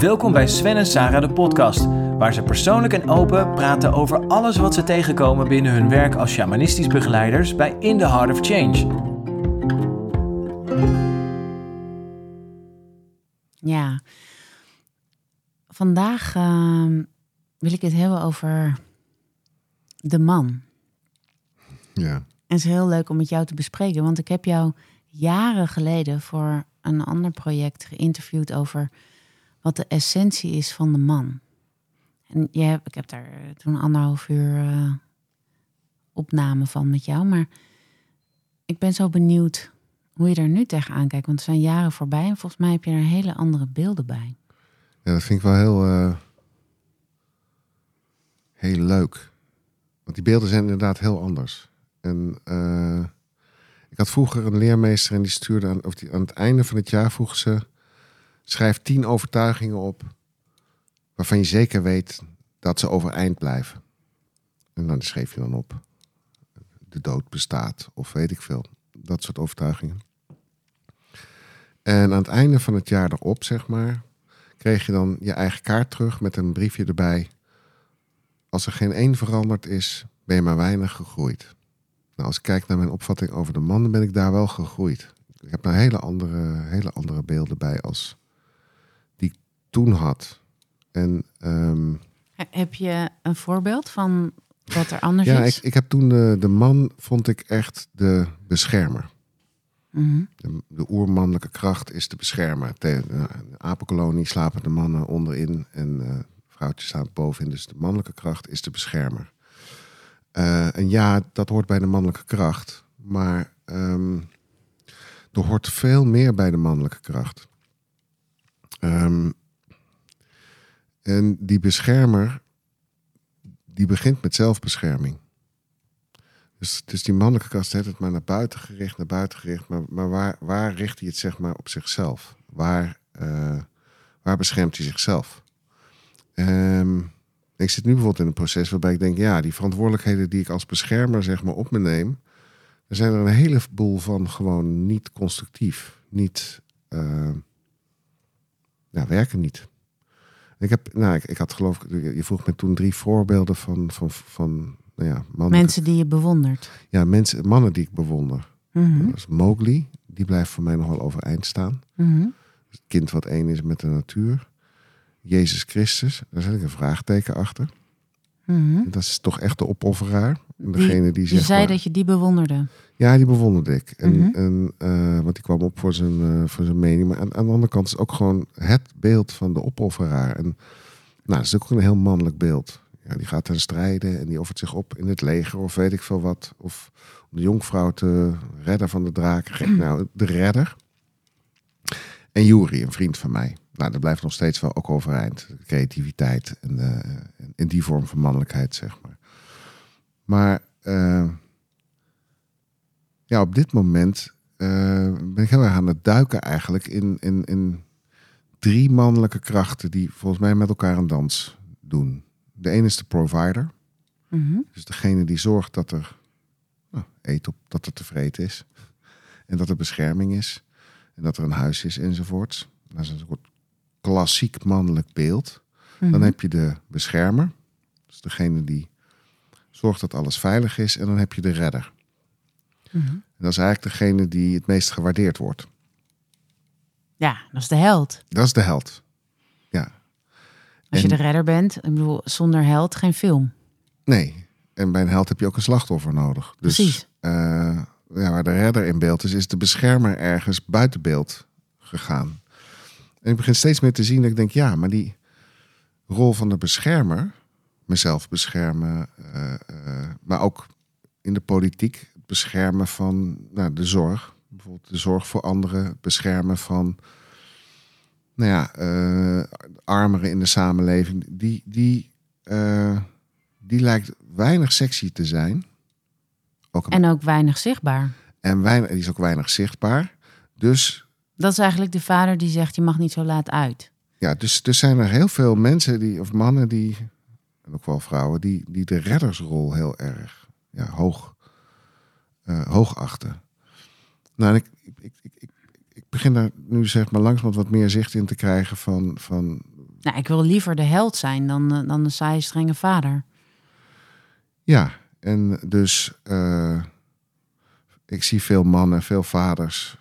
Welkom bij Sven en Sarah de podcast, waar ze persoonlijk en open praten over alles wat ze tegenkomen binnen hun werk als shamanistisch begeleiders bij In the Heart of Change. Ja, vandaag ehm, wil ik het hebben over de man. Ja. En het is heel leuk om met jou te bespreken, want ik heb jou jaren geleden voor een ander project geïnterviewd over wat de essentie is van de man. En jij, ik heb daar toen anderhalf uur eh, opname van met jou, maar ik ben zo benieuwd hoe je er nu tegenaan kijkt, want er zijn jaren voorbij en volgens mij heb je er hele andere beelden bij. ja, dat vind ik wel heel, eh, heel leuk. Want die beelden zijn inderdaad heel anders. En eh, ik had vroeger een leermeester en die stuurde aan, of die, aan het einde van het jaar vroeg ze... schrijf tien overtuigingen op waarvan je zeker weet dat ze overeind blijven. En dan schreef je dan op. De dood bestaat of weet ik veel. Dat soort overtuigingen. En aan het einde van het jaar erop, zeg maar, kreeg je dan je eigen kaart terug met een briefje erbij. Als er geen één veranderd is, ben je maar weinig gegroeid. Nou, als ik kijk naar mijn opvatting over de man, dan ben ik daar wel gegroeid. Ik heb daar hele andere, hele andere beelden bij als toen had. En ehm, He- Heb je een voorbeeld van wat er anders ja, is? ik, ik heb toen de, de man, vond ik echt de beschermer. Mhm. De, de oermannelijke kracht is de beschermer. Te- nou, in de apenkolonie slapen de mannen onderin en eh, vrouwtjes staan bovenin. Dus de mannelijke kracht is de beschermer. Eh, en ja, dat hoort bij de mannelijke kracht. Maar ehm, er hoort veel meer bij de mannelijke kracht. Ehm, en die beschermer, die begint met zelfbescherming. Dus, dus die mannelijke kracht heeft het maar naar buiten gericht, naar buiten gericht. Maar, maar waar, waar richt hij het zeg maar op zichzelf? Waar, eh, waar beschermt hij zichzelf? Ehm, ik zit nu bijvoorbeeld in een proces waarbij ik denk, ja, die verantwoordelijkheden die ik als beschermer zeg maar op me neem, er zijn er een heleboel van gewoon niet constructief, niet, eh, ja, werken niet. Ik heb, nou, ik, ik had geloof ik, je vroeg me toen drie voorbeelden van, van, van nou ja, mannelijke Mensen die je bewondert. ja, mensen, mannen die ik bewonder. Mhm. Dat is Mowgli, die blijft voor mij nog wel overeind staan. Mhm. Het kind wat één is met de natuur. Jezus Christus, daar zet ik een vraagteken achter. Mhm. Dat is toch echt de opofferaar. Die- die Je zegt. zei dat je die bewonderde. Ja, die bewonderde ik. En, Mhm. en, eh, want die kwam op voor zijn, eh, voor zijn mening. Maar aan, aan de andere kant is ook gewoon het beeld van de opofferaar. En nou, dat is ook een heel mannelijk beeld. Ja, die gaat ten strijden en die offert zich op in het leger of weet ik veel wat. Of om de jonkvrouw te redden van de draken. Nou, de redder. En Juri, een vriend van mij. Nou, dat blijft nog steeds wel ook overeind. Creativiteit en, en- en die vorm van mannelijkheid, zeg maar. Maar eh, ja, op dit moment eh, ben ik heel erg aan het duiken eigenlijk in, in, in drie mannelijke krachten die volgens mij met elkaar een dans doen. De ene is de provider. Mhm. Dus degene die zorgt dat er nou, eten op, dat er tevreden is. En dat er bescherming is. En dat er een huis is enzovoorts. Dat is een soort klassiek mannelijk beeld. Dan Mhm. heb je de beschermer. Dus degene die zorgt dat alles veilig is. En dan heb je de redder. Mhm. En dat is eigenlijk degene die het meest gewaardeerd wordt. Ja, dat is de held. Dat is de held. Ja. Als je de redder bent, ik bedoel, zonder held geen film. Nee. En bij een held heb je ook een slachtoffer nodig. Dus, Precies. eh, ja, waar de redder in beeld is, is de beschermer ergens buiten beeld gegaan. En ik begin steeds meer te zien dat ik denk, ja, maar die rol van de beschermer, mezelf beschermen, eh, eh, maar ook in de politiek, het beschermen van nou, de zorg, bijvoorbeeld de zorg voor anderen, het beschermen van nou ja, eh, armeren in de samenleving, die, die, die lijkt weinig sexy te zijn. Ook een, En ook weinig zichtbaar. en weinig, die is ook weinig zichtbaar. Dus Dat is eigenlijk de vader die zegt, je mag niet zo laat uit. Ja, dus er zijn er heel veel mensen die, of mannen die, en ook wel vrouwen, die, die de reddersrol heel erg ja, hoog, eh, hoog achten. Nou, en ik, ik, ik, ik, ik begin daar nu zeg maar langzamerhand wat meer zicht in te krijgen van, van Nou, ik wil liever de held zijn dan, eh, dan de saaie, strenge vader. Ja, en dus eh, ik zie veel mannen, veel vaders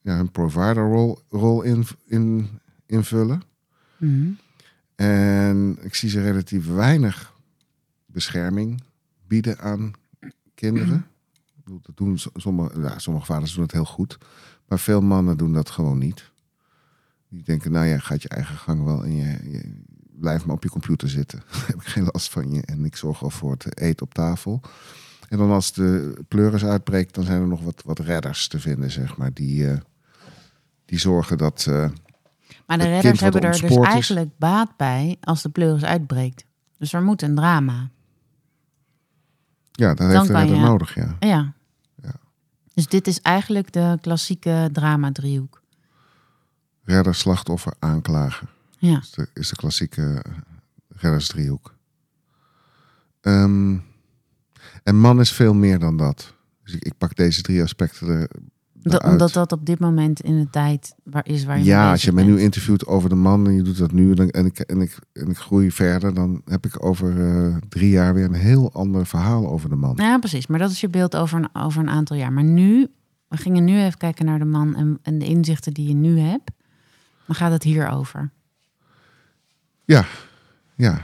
ja, een providerrol rol in, in, invullen. Mhm. En ik zie ze relatief weinig bescherming bieden aan kinderen. Dat doen sommige, ja, sommige vaders doen het heel goed. Maar veel mannen doen dat gewoon niet. Die denken, nou ja, gaat je eigen gang wel en je, je blijf maar op je computer zitten. Daar heb ik geen last van je en ik zorg al voor het eten op tafel. En dan als de pleuris uitbreekt, dan zijn er nog wat, wat redders te vinden, zeg maar. Die, eh, die zorgen dat... eh, Maar de Het redders hebben er dus is. eigenlijk baat bij als de pleuris uitbreekt. Dus er moet een drama. ja, dat Dan heeft de redder je- nodig, ja. Ja. Ja. Dus dit is eigenlijk de klassieke drama-driehoek. Redder, slachtoffer, aanklager. Ja. is de, is de klassieke eh, reddersdriehoek. Ehm, en man is veel meer dan dat. Dus ik, ik pak deze drie aspecten er, Dat, omdat dat op dit moment in de tijd waar is waar je Ja, als je mij bent. nu interviewt over de man en je doet dat nu dan, en, ik, en, ik, en ik groei verder, dan heb ik over eh, drie jaar weer een heel ander verhaal over de man. Ja, precies. Maar dat is je beeld over een, over een aantal jaar. Maar nu, we gingen nu even kijken naar de man en, en de inzichten die je nu hebt. Dan gaat het hier over. Ja, ja.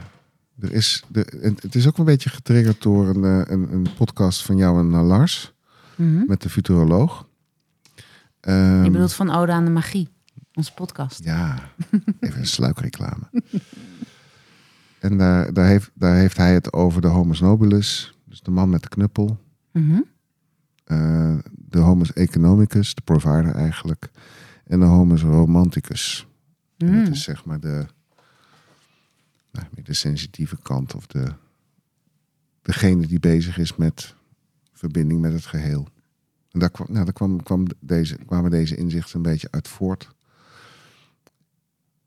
Er is, er, het is ook een beetje getriggerd door een, eh, een, een podcast van jou en eh, Lars Mhm. met de futuroloog. Ehm, je bedoelt van Ode aan de Magie, onze podcast. Ja, even een sluikreclame. en daar, daar, heeft, daar heeft hij het over de homus nobilis, dus de man met de knuppel. Mhm. eh, de homus economicus, de provider eigenlijk. En de homus romanticus. En Mm. dat is zeg maar de, nou, de sensitieve kant of de, degene die bezig is met verbinding met het geheel. En daar, kwam, nou, daar kwam, kwam deze, kwamen deze inzichten een beetje uit voort.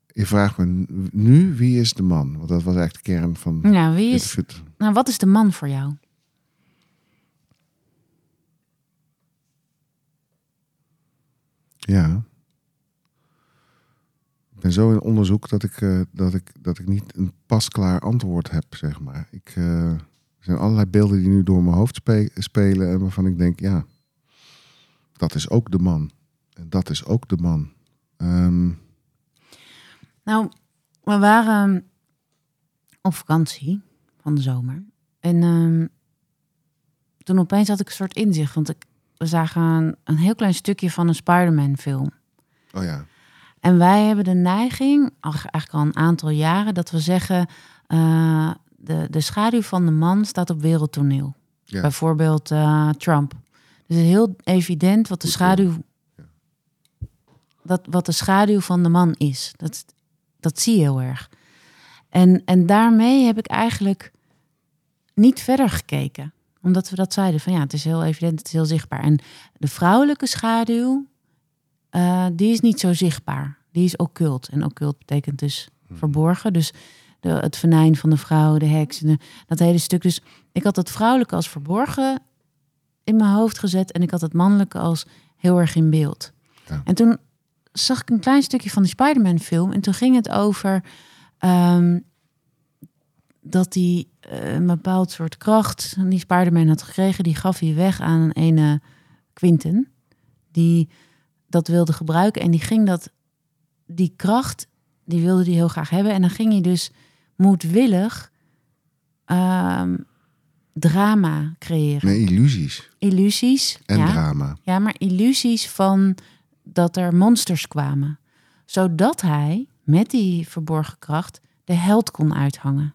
Je vraagt me nu wie is de man? Want dat was eigenlijk de kern van Nou, wie is, nou, wat is de man voor jou? Ja. Ik ben zo in onderzoek dat ik, eh, dat ik, dat ik niet een pasklaar antwoord heb, zeg maar. Ik, eh, er zijn allerlei beelden die nu door mijn hoofd spe- spelen en waarvan ik denk, ja, dat is ook de man. En dat is ook de man. Ehm, Nou, we waren op vakantie van de zomer. En ehm, toen opeens had ik een soort inzicht. Want ik, we zagen een, een heel klein stukje van een Spider-Man film. oh ja, En wij hebben de neiging, eigenlijk al een aantal jaren, dat we zeggen... eh, de, de schaduw van de man staat op wereldtoneel. Ja. Bijvoorbeeld eh, Trump. Dus het is heel evident wat de schaduw... Dat, wat de schaduw van de man is. Dat, dat zie je heel erg. En, en daarmee heb ik eigenlijk niet verder gekeken. Omdat we dat zeiden van ja, het is heel evident, het is heel zichtbaar. En de vrouwelijke schaduw, eh, die is niet zo zichtbaar. Die is occult. En occult betekent dus verborgen. Dus de, het venijn van de vrouw, de heks, de- dat hele stuk. Dus ik had het vrouwelijke als verborgen in mijn hoofd gezet. En ik had het mannelijke als heel erg in beeld. Ja. En toen zag ik een klein stukje van die Spider-Man film. En toen ging het over ehm, dat hij eh, een bepaald soort kracht die Spider-Man had gekregen. Die gaf hij weg aan een ene Quinten. Die dat wilde gebruiken. En die ging dat, die kracht, die wilde hij heel graag hebben. En dan ging hij dus moedwillig ehm, drama creëren. nee, illusies Illusies. en ja. drama. Ja, maar illusies van dat er monsters kwamen. Zodat hij met die verborgen kracht de held kon uithangen.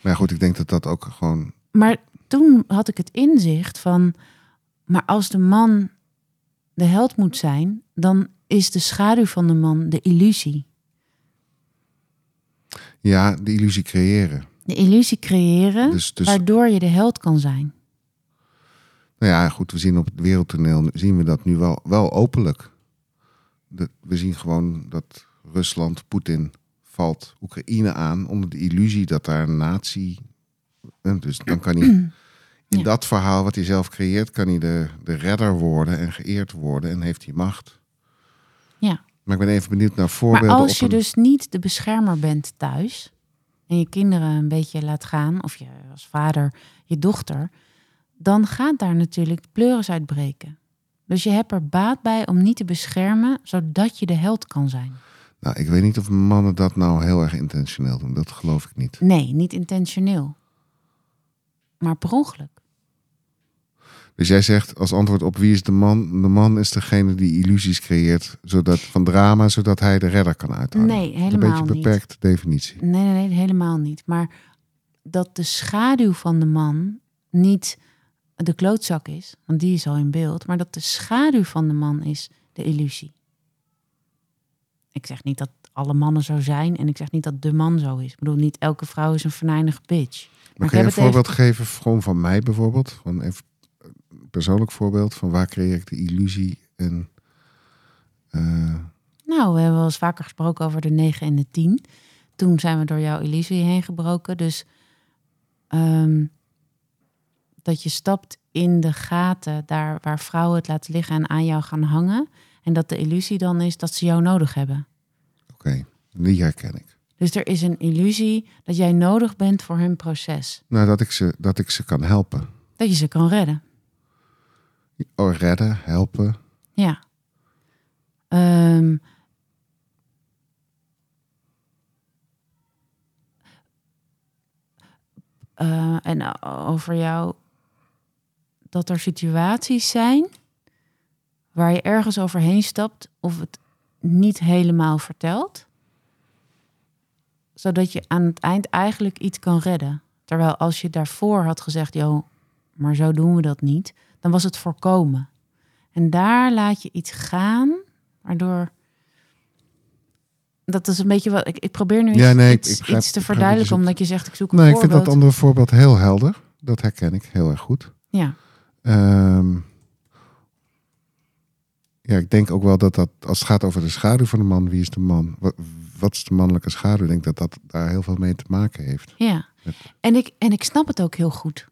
Maar goed, ik denk dat dat ook gewoon... Maar toen had ik het inzicht van... maar als de man de held moet zijn... dan is de schaduw van de man de illusie. Ja, de illusie creëren. De illusie creëren, Dus, dus waardoor je de held kan zijn. Nou ja, goed, we zien op het wereldtoneel zien we dat nu wel, wel openlijk. De, we zien gewoon dat Rusland, Poetin, valt Oekraïne aan onder de illusie dat daar een natie. En dus dan kan hij in Ja. dat verhaal wat hij zelf creëert, kan hij de, de redder worden en geëerd worden en heeft hij macht. Ja. Maar ik ben even benieuwd naar Maar voorbeelden. als op je een- dus niet de beschermer bent thuis en je kinderen een beetje laat gaan, of je als vader je dochter, dan gaat daar natuurlijk pleuris uitbreken. Dus je hebt er baat bij om niet te beschermen, zodat je de held kan zijn. Nou, ik weet niet of mannen dat nou heel erg intentioneel doen. Dat geloof ik niet. Nee, niet intentioneel. Maar per ongeluk. Dus jij zegt als antwoord op wie is de man? De man is degene die illusies creëert zodat, van drama, zodat hij de redder kan uithalen. Nee, Een helemaal beetje niet. beperkte definitie. Nee, nee, nee, helemaal niet. Maar dat de schaduw van de man niet de klootzak is, want die is al in beeld, maar dat de schaduw van de man is de illusie. Ik zeg niet dat alle mannen zo zijn en ik zeg niet dat de man zo is. Ik bedoel, niet elke vrouw is een venijnige bitch. Maar ik kun je een voorbeeld geven, gewoon van mij bijvoorbeeld? Gewoon even een persoonlijk voorbeeld van waar creëer ik de illusie en... eh, Nou, we hebben wel eens vaker gesproken over de 9 en de 10. Toen zijn we door jouw illusie heen gebroken. Dus ehm, dat je stapt in de gaten daar waar vrouwen het laten liggen en aan jou gaan hangen. En dat de illusie dan is dat ze jou nodig hebben. Oké, die herken ik. Dus er is een illusie dat jij nodig bent voor hun proces. Nou, dat ik ze, dat ik ze kan helpen. Dat je ze kan redden. Oh, redden, helpen. Ja. Ehm, eh, en over jou dat er situaties zijn waar je ergens overheen stapt of het niet helemaal vertelt, zodat je aan het eind eigenlijk iets kan redden. Terwijl als je daarvoor had gezegd, joh, maar zo doen we dat niet, dan was het voorkomen. En daar laat je iets gaan, waardoor. Dat is een beetje wat. Ik, ik probeer nu iets, Ja, nee, ik- iets, ik begrijp- iets te verduidelijken, omdat je zegt: ik zoek een Nee, ik vind dat andere voorbeeld heel helder. Dat herken ik heel erg goed. Ja, Ehm, ja, ik denk ook wel dat dat, als het gaat over de schaduw van de man, wie is de man? Wat, wat is de mannelijke schaduw? Ik denk dat dat daar heel veel mee te maken heeft. ja. Met- En ik, en ik snap het ook heel goed.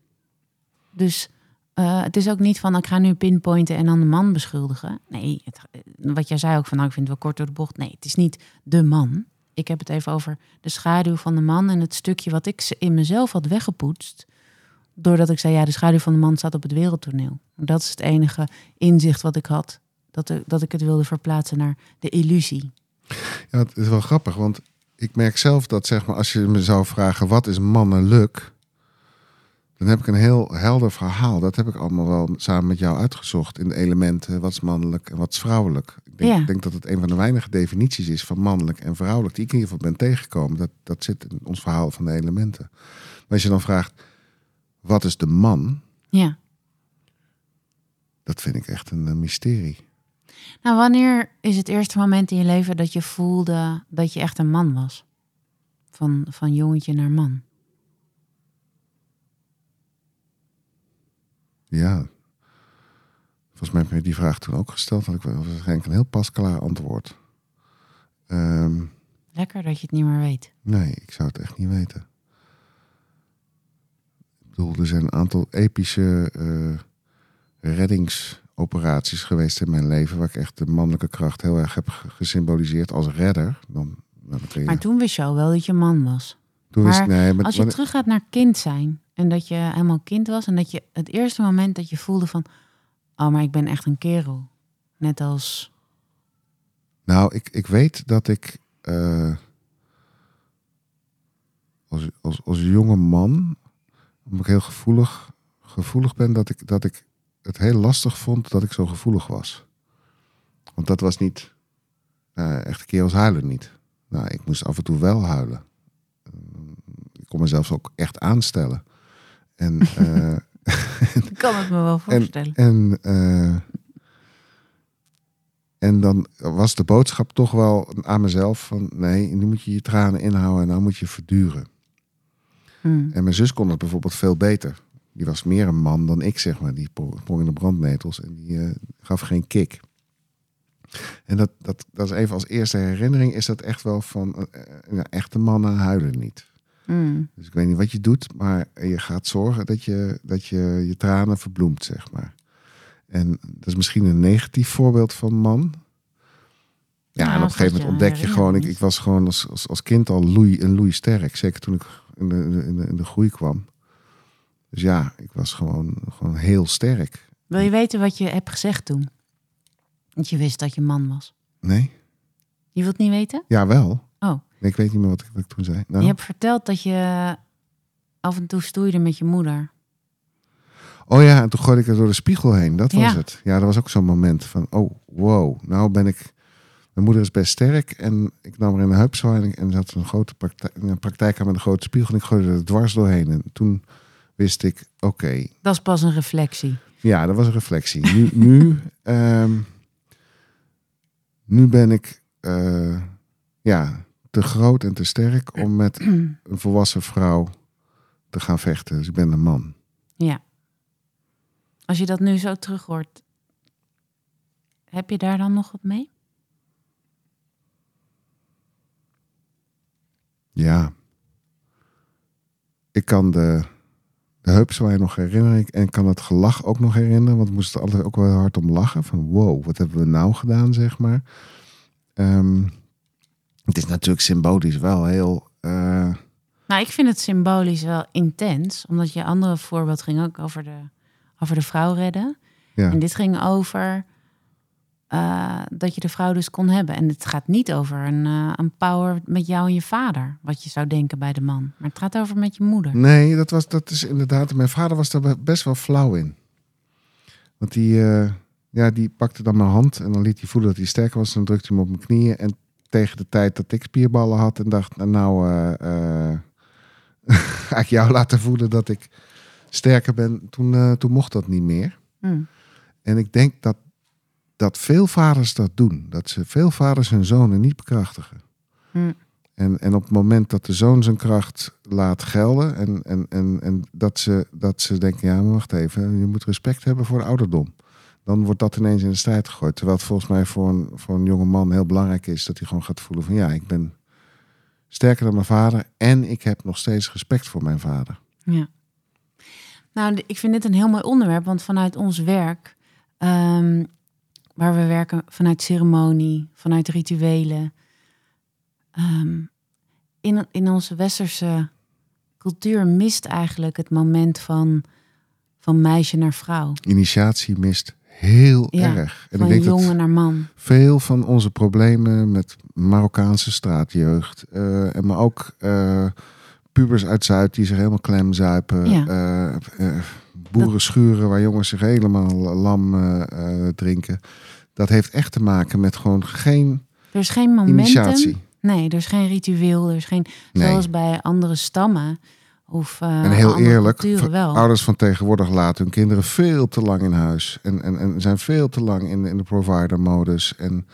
Dus eh, het is ook niet van: ik ga nu pinpointen en dan de man beschuldigen. Nee, het, wat jij zei ook van: nou, ik vind wel kort door de bocht. Nee, het is niet de man. Ik heb het even over de schaduw van de man en het stukje wat ik in mezelf had weggepoetst. Doordat ik zei, ja, de schaduw van de man staat op het wereldtoneel. Dat is het enige inzicht wat ik had. Dat, ik- dat ik het wilde verplaatsen naar de illusie. Ja, het is wel grappig, want ik merk zelf dat zeg maar, als je me zou vragen wat is mannelijk, dan heb ik een heel helder verhaal. Dat heb ik allemaal wel samen met jou uitgezocht in de elementen. Wat is mannelijk en wat is vrouwelijk. Ik denk, Ja. denk dat het een van de weinige definities is van mannelijk en vrouwelijk die ik in ieder geval ben tegengekomen. Dat, dat zit in ons verhaal van de elementen. Maar als je dan vraagt wat is de man, Ja. dat vind ik echt een mysterie. Nou, wanneer is het eerste moment in je leven dat je voelde dat je echt een man was? Van, van jongetje naar man. Ja. Volgens mij heb je die vraag toen ook gesteld. Had ik waarschijnlijk een heel pasklaar antwoord. Ehm, Lekker dat je het niet meer weet. nee, ik zou het echt niet weten. Ik bedoel, er zijn een aantal epische eh, reddingsoperaties geweest in mijn leven. Waar ik echt de mannelijke kracht heel erg heb ge- gesymboliseerd als redder. Dan, Maar toen wist je al wel dat je man was. Toen nee, maar Als je wanneer- teruggaat naar kind zijn en dat je helemaal kind was en dat je het eerste moment dat je voelde van, oh, maar ik ben echt een kerel. Net als, Nou, ik, ik weet dat ik eh, als, als, als jonge man, omdat ik heel gevoelig, gevoelig ben, dat ik, dat ik het heel lastig vond dat ik zo gevoelig was. Want dat was niet, eh echt kerels huilen niet. Nou, ik moest af en toe wel huilen. Ik kon mezelf ook echt aanstellen. En, eh, ik kan het me wel voorstellen. en, eh, en dan was de boodschap toch wel aan mezelf van... nee, nu moet je je tranen inhouden en nou moet je verduren. Hmm. En mijn zus kon het bijvoorbeeld veel beter. Die was meer een man dan ik, zeg maar. Die sprong in de brandnetels en die eh, gaf geen kick. En dat, dat, dat is even als eerste herinnering... is dat echt wel van... ja, echte mannen huilen niet. Hmm. Dus ik weet niet wat je doet, maar je gaat zorgen dat je dat je, je tranen verbloemt, zeg maar. En dat is misschien een negatief voorbeeld van man. Ja, en op een gegeven moment ontdek je gewoon, ik, ik was gewoon als, als, als kind al loei en loei sterk. Zeker toen ik in de, in de, in de groei kwam. Dus ja, ik was gewoon, gewoon heel sterk. Wil je weten wat je hebt gezegd toen? Dat je wist dat je man was. Nee? Je wilt niet weten? Ja, wel. Oh, ik weet niet meer wat ik, wat ik toen zei. Nou, je hebt verteld dat je af en toe stoeide met je moeder. Oh ja, en toen gooide ik er door de spiegel heen. Dat was Ja. het. Ja, dat was ook zo'n moment van, oh, wow. Nou ben ik... Mijn moeder is best sterk en ik nam er in de heupzwaai en, en had een grote praktijk, een praktijk aan met een grote spiegel en ik gooide er dwars doorheen. En toen wist ik, oké, Dat is pas een reflectie. Ja, dat was een reflectie. Nu, nu, ehm, nu ben ik eh, ja, te groot en te sterk om met een volwassen vrouw te gaan vechten. Dus ik ben een man. Ja. Als je dat nu zo terug hoort, heb je daar dan nog wat mee? Ja. Ik kan de, de heupzwaai nog herinneren en kan het gelach ook nog herinneren. Want ik moest er altijd ook wel hard om lachen. Van wow, wat hebben we nou gedaan, zeg maar. Ehm, het is natuurlijk symbolisch wel heel... eh, Nou, ik vind het symbolisch wel intens, omdat je andere voorbeeld ging ook over de, over de vrouw redden. ja. En dit ging over eh, dat je de vrouw dus kon hebben. En het gaat niet over een, eh, een power met jou en je vader, wat je zou denken bij de man. Maar het gaat over met je moeder. Nee, dat, was, dat is inderdaad. Mijn vader was daar best wel flauw in. Want die, ja, die pakte dan mijn hand en dan liet hij voelen dat hij sterker was. En dan drukte hij hem op mijn knieën. En tegen de tijd dat ik spierballen had en dacht, nou, nou eh, eh, ga ik jou laten voelen dat ik sterker ben. Toen, eh, toen mocht dat niet meer. Hm. En ik denk dat, dat veel vaders dat doen. Dat ze veel vaders hun zonen niet bekrachtigen. Hm. En, en op het moment dat de zoon zijn kracht laat gelden en, en, en, en dat, ze, dat ze denken, ja, maar wacht even, je moet respect hebben voor de ouderdom. Dan wordt dat ineens in de strijd gegooid. Terwijl het volgens mij voor een, voor een jonge man heel belangrijk is dat hij gewoon gaat voelen van ja, ik ben sterker dan mijn vader en ik heb nog steeds respect voor mijn vader. Ja. Nou, ik vind dit een heel mooi onderwerp, want vanuit ons werk, ehm, waar we werken vanuit ceremonie, vanuit rituelen, ehm, in, in onze westerse cultuur mist eigenlijk het moment van, van meisje naar vrouw. Initiatie mist heel Ja, erg. En van ik denk jongen dat naar man. veel van onze problemen met Marokkaanse straatjeugd. eh, en maar ook eh, pubers uit Zuid die zich helemaal klemzuipen. Ja. eh, eh, boerenschuren waar jongens zich helemaal lam drinken. Dat heeft echt te maken met gewoon geen Er is geen momentum. initiatie. Nee, er is geen ritueel. Er is geen, Nee. zoals bij andere stammen. Of uh, En heel eerlijk, ouders van tegenwoordig laten hun kinderen veel te lang in huis. En, en, en zijn veel te lang in, de- in de provider-modus. En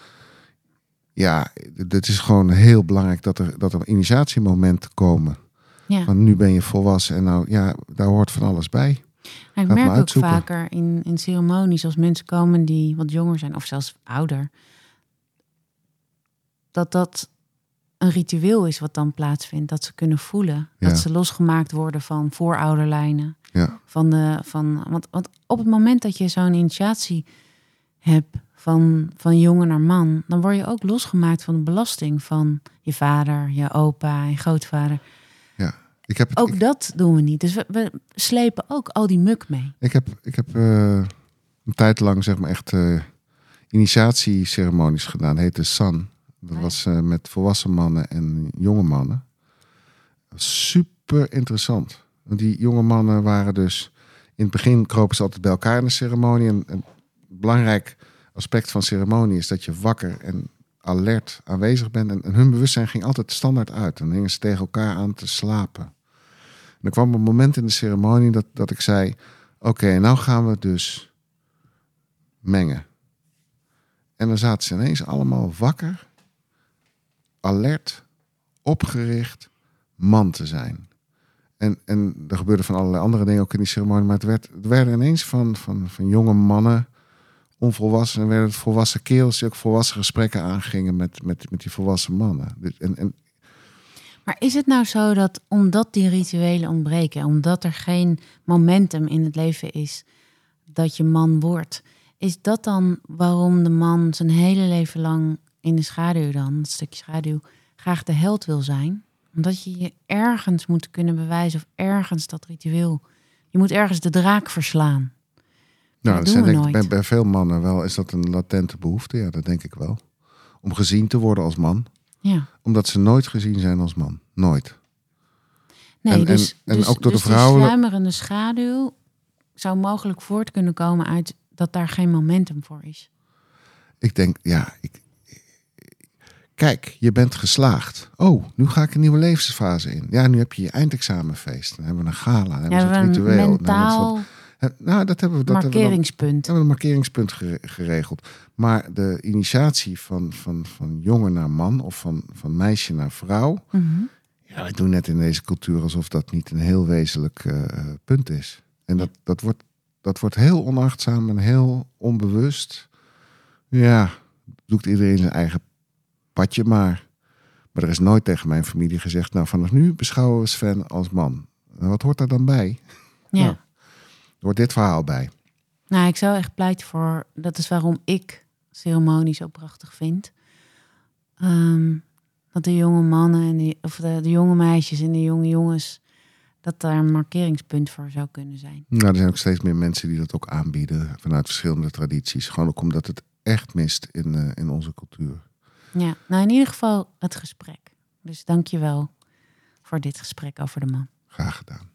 ja, het is gewoon heel belangrijk dat er, dat er initiatiemomenten komen. Ja. Want nu ben je volwassen en nou ja, daar hoort van alles bij. Nou, ik merk ook uitzoeken. vaker in, in ceremonies als mensen komen die wat jonger zijn of zelfs ouder, dat dat een ritueel is wat dan plaatsvindt. Dat ze kunnen voelen. Ja. Dat ze losgemaakt worden van voorouderlijnen. Ja, Van de, van, want, want op het moment dat je zo'n initiatie hebt van, van jongen naar man, dan word je ook losgemaakt van de belasting van je vader, je opa, je grootvader. ja. Ik heb, het, Ook ik, dat doen we niet. Dus we, we slepen ook al die muk mee. ik heb, ik heb eh, een tijd lang zeg maar echt eh, initiatieceremonies gedaan. Heette San. Dat ja. was eh, met volwassen mannen en jonge mannen. Super interessant. Want die jonge mannen waren dus... In het begin kropen ze altijd bij elkaar in de ceremonie. En een belangrijk aspect van ceremonie is dat je wakker en alert aanwezig bent. En, en hun bewustzijn ging altijd standaard uit. En dan hingen ze tegen elkaar aan te slapen. En er kwam een moment in de ceremonie dat, dat ik zei... Oké, nou gaan we dus mengen. En dan zaten ze ineens allemaal wakker, alert, opgericht, man te zijn. En, en er gebeurde van allerlei andere dingen ook in die ceremonie. Maar het, werd, het werden ineens van, van, van jonge mannen, onvolwassen. En werden het volwassen kerels die ook volwassen gesprekken aangingen met, met, met die volwassen mannen. En, en Maar is het nou zo dat omdat die rituelen ontbreken, omdat er geen momentum in het leven is dat je man wordt, is dat dan waarom de man zijn hele leven lang in de schaduw dan, het stukje schaduw, graag de held wil zijn. Omdat je je ergens moet kunnen bewijzen of ergens dat ritueel. Je moet ergens de draak verslaan. Nou, dat zijn denk ik bij, bij veel mannen wel. Is dat een latente behoefte? Ja, dat denk ik wel. Om gezien te worden als man. Ja. Omdat ze nooit gezien zijn als man. Nooit. Nee, En- dus, en dus, ook door de dus vrouwen- sluimerende schaduw zou mogelijk voort kunnen komen uit dat daar geen momentum voor is. Ik denk, ja, ik, kijk, je bent geslaagd. Oh, nu ga ik een nieuwe levensfase in. Ja, nu heb je je eindexamenfeest. Dan hebben we een gala. Dan hebben Ja, we we een ritueel. We mentaal Nou, dat hebben we. Dat hebben we dan- markeringspunt. hebben we een markeringspunt gere- geregeld. Maar de initiatie van, van, van jongen naar man of van, van meisje naar vrouw. Mhm. Ja, wij doen net in deze cultuur alsof dat niet een heel wezenlijk eh, punt is. En dat, dat, wordt, dat wordt heel onachtzaam en heel onbewust. Ja, zoekt iedereen zijn eigen padje maar. Maar er is nooit tegen mijn familie gezegd... nou, vanaf nu beschouwen we Sven als man. Nou, wat hoort daar dan bij? Ja. Nou. Er hoort dit verhaal bij. Nou, ik zou echt pleiten voor. Dat is waarom ik ceremonie zo prachtig vind. Ehm, dat de jonge mannen en die, of de, de jonge meisjes en de jonge jongens. dat daar een markeringspunt voor zou kunnen zijn. Nou, er zijn ook steeds meer mensen die dat ook aanbieden... vanuit verschillende tradities. Gewoon ook omdat het echt mist in, eh, in onze cultuur. Ja, nou in ieder geval het gesprek. Dus dank je wel voor dit gesprek over de man. Graag gedaan.